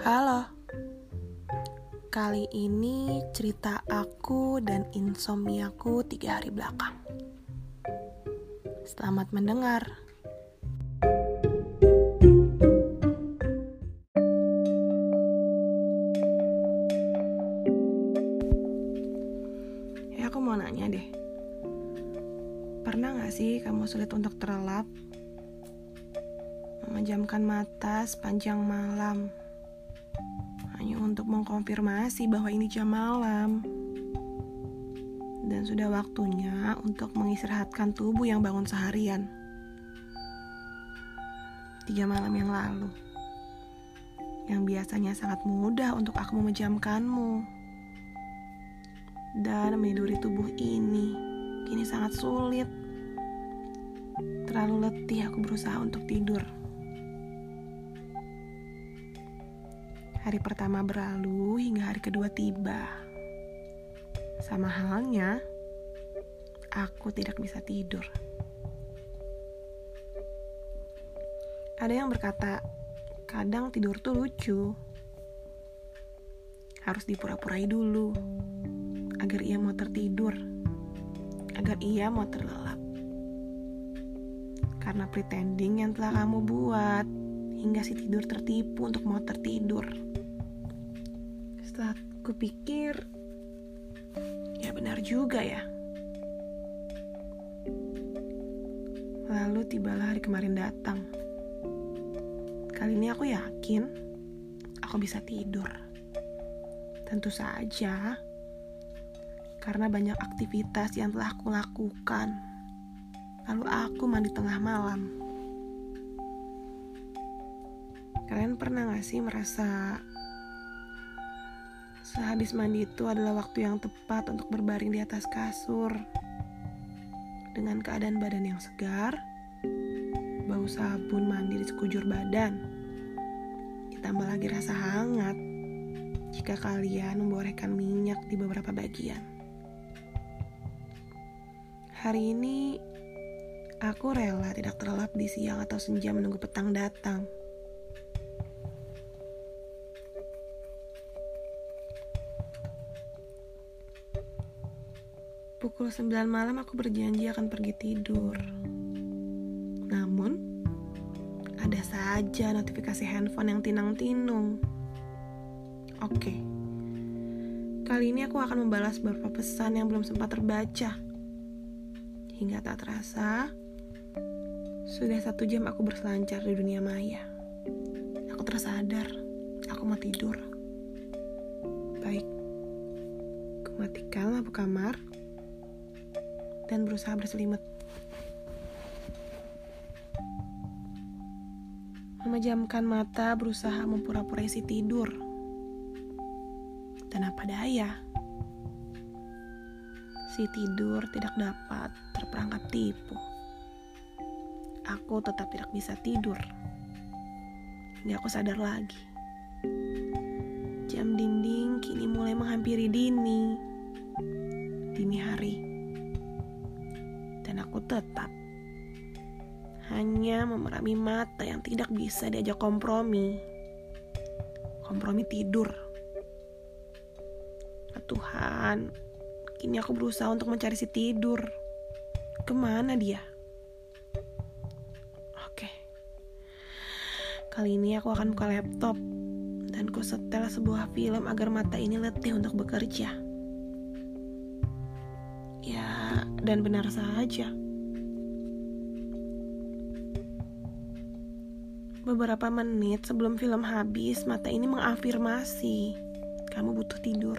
Halo, kali ini cerita aku dan insomniaku tiga hari belakang. Selamat mendengar. Ya aku mau nanya deh, pernah gak sih kamu sulit untuk terlelap? Memejamkan mata sepanjang malam untuk mengkonfirmasi bahwa ini jam malam. Dan sudah waktunya untuk mengistirahatkan tubuh yang bangun seharian. Tiga malam yang lalu. Yang biasanya sangat mudah untuk aku memejamkanmu. Dan meniduri tubuh ini kini sangat sulit. Terlalu letih aku berusaha untuk tidur. Hari pertama berlalu hingga hari kedua tiba. Sama halnya, aku tidak bisa tidur. Ada yang berkata, kadang tidur tuh lucu. Harus dipura-purai dulu, agar ia mau tertidur, agar ia mau terlelap. Karena pretending yang telah kamu buat, hingga si tidur tertipu untuk mau tertidur. Setelah kupikir, ya benar juga ya. Lalu tibalah hari kemarin datang. Kali ini aku yakin aku bisa tidur. Tentu saja, karena banyak aktivitas yang telah aku lakukan. Lalu aku mandi tengah malam. Kalian pernah gak sih merasa sehabis mandi itu adalah waktu yang tepat untuk berbaring di atas kasur dengan keadaan badan yang segar, bau sabun mandi di sekujur badan, ditambah lagi rasa hangat jika kalian memborehkan minyak di beberapa bagian. Hari ini aku rela tidak terlelap di siang atau senja menunggu petang datang. Pukul 9 malam aku berjanji akan pergi tidur. Namun, ada saja notifikasi handphone yang tinang-tinung. Oke. Kali ini aku akan membalas beberapa pesan yang belum sempat terbaca. Hingga tak terasa, sudah satu jam aku berselancar di dunia maya. Aku tersadar, aku mau tidur. Baik, aku matikan lampu kamar dan berusaha berselimut. Memejamkan mata berusaha mempura-pura isi tidur. Dan apa daya, si tidur tidak dapat terperangkap tipu. Aku tetap tidak bisa tidur. Hingga aku sadar lagi. Jam dinding kini mulai menghampiri dini. Dini aku tetap hanya memerami mata yang tidak bisa diajak kompromi. Kompromi tidur. Ya Tuhan, kini aku berusaha untuk mencari si tidur. Ke mana dia? Oke. Kali ini aku akan buka laptop dan ku setel sebuah film agar mata ini letih untuk bekerja. Ya, dan benar saja. Beberapa menit sebelum film habis, mata ini mengafirmasi, kamu butuh tidur.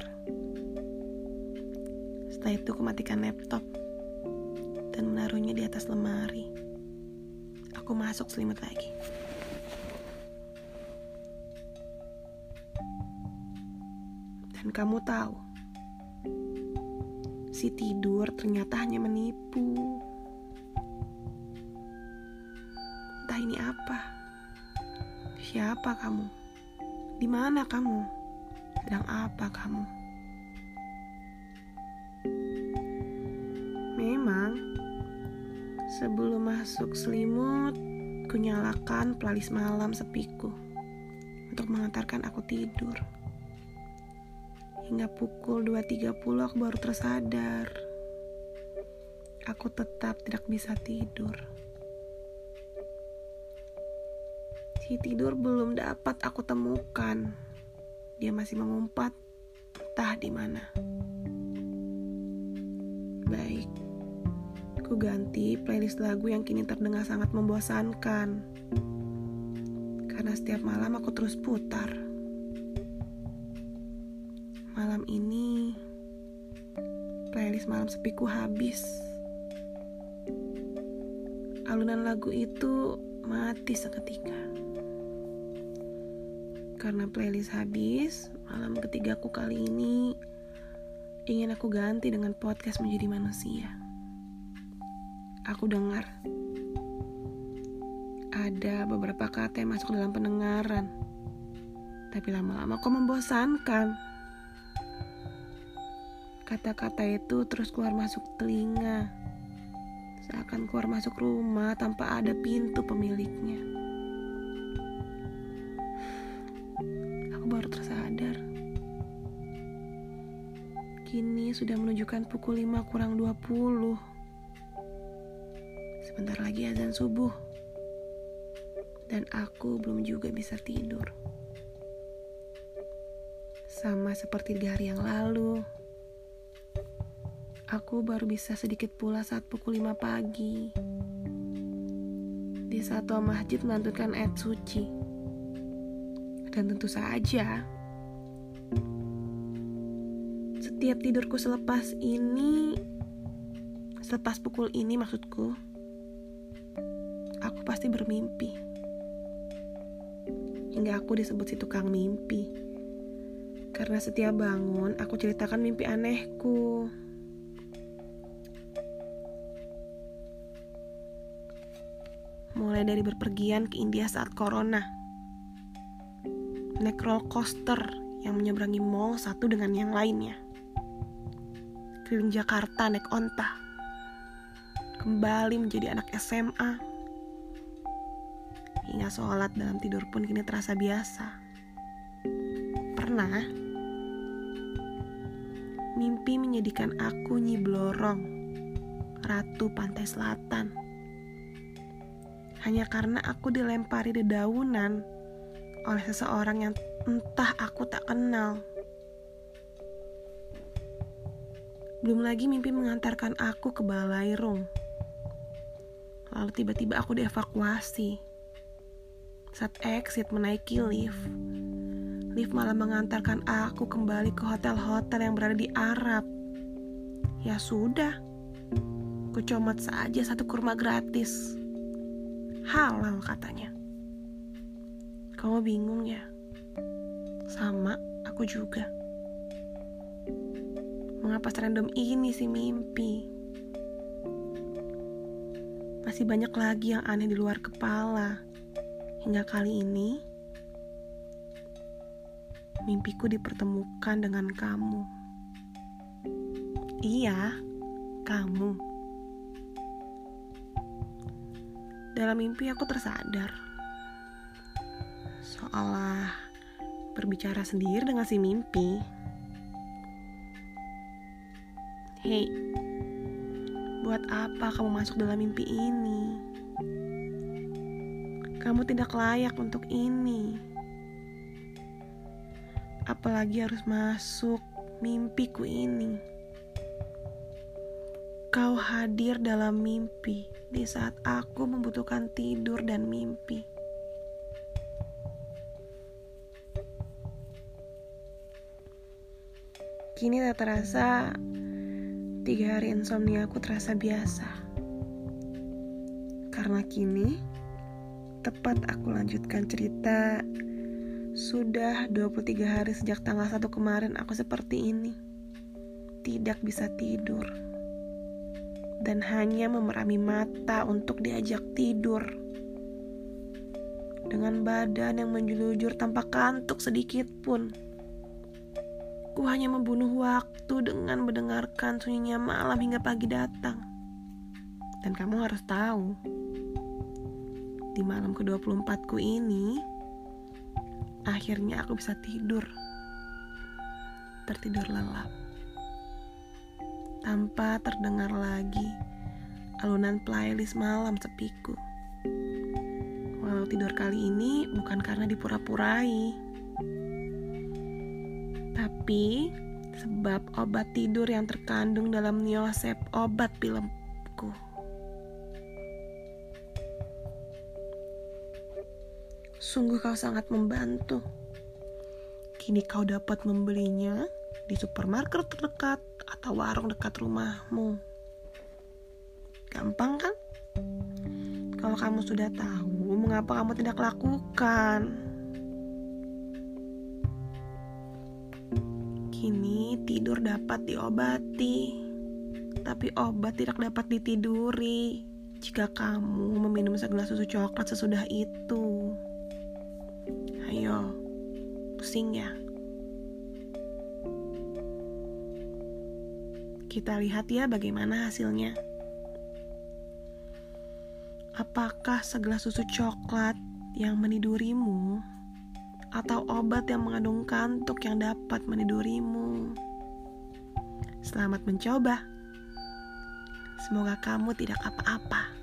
Setelah itu kumatikan laptop dan menaruhnya di atas lemari. Aku masuk selimut lagi. Dan kamu tahu, si tidur ternyata hanya menipu. Entah ini apa. Siapa kamu? Di mana kamu? Sedang apa kamu? Memang sebelum masuk selimut, kunyalakan pelalis malam sepiku. untuk mengantarkan aku tidur. Hingga pukul 2.30 aku baru tersadar. Aku tetap tidak bisa tidur. Tidur belum dapat aku temukan. Dia masih mengumpat, entah di mana. Baik, ku ganti playlist lagu yang kini terdengar sangat membosankan. Karena setiap malam aku terus putar. Malam ini, playlist malam sepiku habis. Alunan lagu itu mati seketika. Karena playlist habis, malam ketigaku kali ini ingin aku ganti dengan podcast menjadi manusia aku dengar ada beberapa kata yang masuk dalam pendengaran, tapi lama-lama kok membosankan. Kata-kata itu terus keluar masuk telinga, seakan keluar masuk rumah tanpa ada pintu pemiliknya. Sudah menunjukkan pukul 5 kurang 20. Sebentar lagi azan subuh. Dan aku belum juga bisa tidur. Sama seperti di hari yang lalu. Aku baru bisa sedikit pula saat pukul 5 pagi. Di satu masjid melantunkan ayat suci. Dan tentu saja, setiap tidurku selepas ini, selepas pukul ini maksudku, aku pasti bermimpi. Hingga aku disebut si tukang mimpi. Karena setiap bangun, aku ceritakan mimpi anehku. Mulai dari berpergian ke India saat corona. Naik roller coaster yang menyeberangi mall satu dengan yang lainnya. Keliling Jakarta naik onta. Kembali menjadi anak SMA hingga sholat dalam tidur pun kini terasa biasa. Pernah mimpi menyedihkan aku Nyi Blorong, ratu pantai selatan. Hanya karena aku dilempari dedaunan oleh seseorang yang entah aku tak kenal. Belum lagi mimpi mengantarkan aku ke Balairung. Lalu tiba-tiba aku dievakuasi saat exit menaiki lift, lift malah mengantarkan aku kembali ke hotel-hotel yang berada di Arab. Ya sudah, ku comot saja satu kurma gratis. Halal katanya. Kamu bingung ya? Sama, aku juga. Mengapa serandom ini sih mimpi? Masih banyak lagi yang aneh di luar kepala Hingga kali ini, mimpiku dipertemukan dengan kamu. Iya, kamu. Dalam mimpi aku tersadar. Seolah berbicara sendiri dengan si mimpi. Hei, buat apa kamu masuk dalam mimpi ini? Kamu tidak layak untuk ini. Apalagi harus masuk mimpiku ini. Kau hadir dalam mimpi di saat aku membutuhkan tidur dan mimpi. Kini tak terasa tiga hari insomnia aku terasa biasa. Karena kini Tepat aku lanjutkan cerita Sudah 23 hari sejak tanggal 1 kemarin aku seperti ini. Tidak bisa tidur. Dan hanya memerami mata untuk diajak tidur. Dengan badan yang menjulujur tanpa kantuk sedikit pun Ku hanya membunuh waktu dengan mendengarkan sunyinya malam hingga pagi datang Dan kamu harus tahu di malam ke-24 ku ini, akhirnya aku bisa tidur. Tertidur lelap. Tanpa terdengar lagi alunan playlist malam sepiku. Walau tidur kali ini bukan karena dipura-purai. Tapi sebab obat tidur yang terkandung dalam niosep obat filmku. Sungguh kau sangat membantu. Kini kau dapat membelinya di supermarket terdekat atau warung dekat rumahmu. Gampang kan? Kalau kamu sudah tahu, mengapa kamu tidak lakukan? Kini tidur dapat diobati, tapi obat tidak dapat ditiduri jika kamu meminum segelas susu coklat sesudah itu. Ayo, pusing ya. Kita lihat ya bagaimana hasilnya. Apakah segelas susu coklat yang menidurimu atau obat yang mengandung kantuk yang dapat menidurimu? Selamat mencoba. Semoga kamu tidak apa-apa.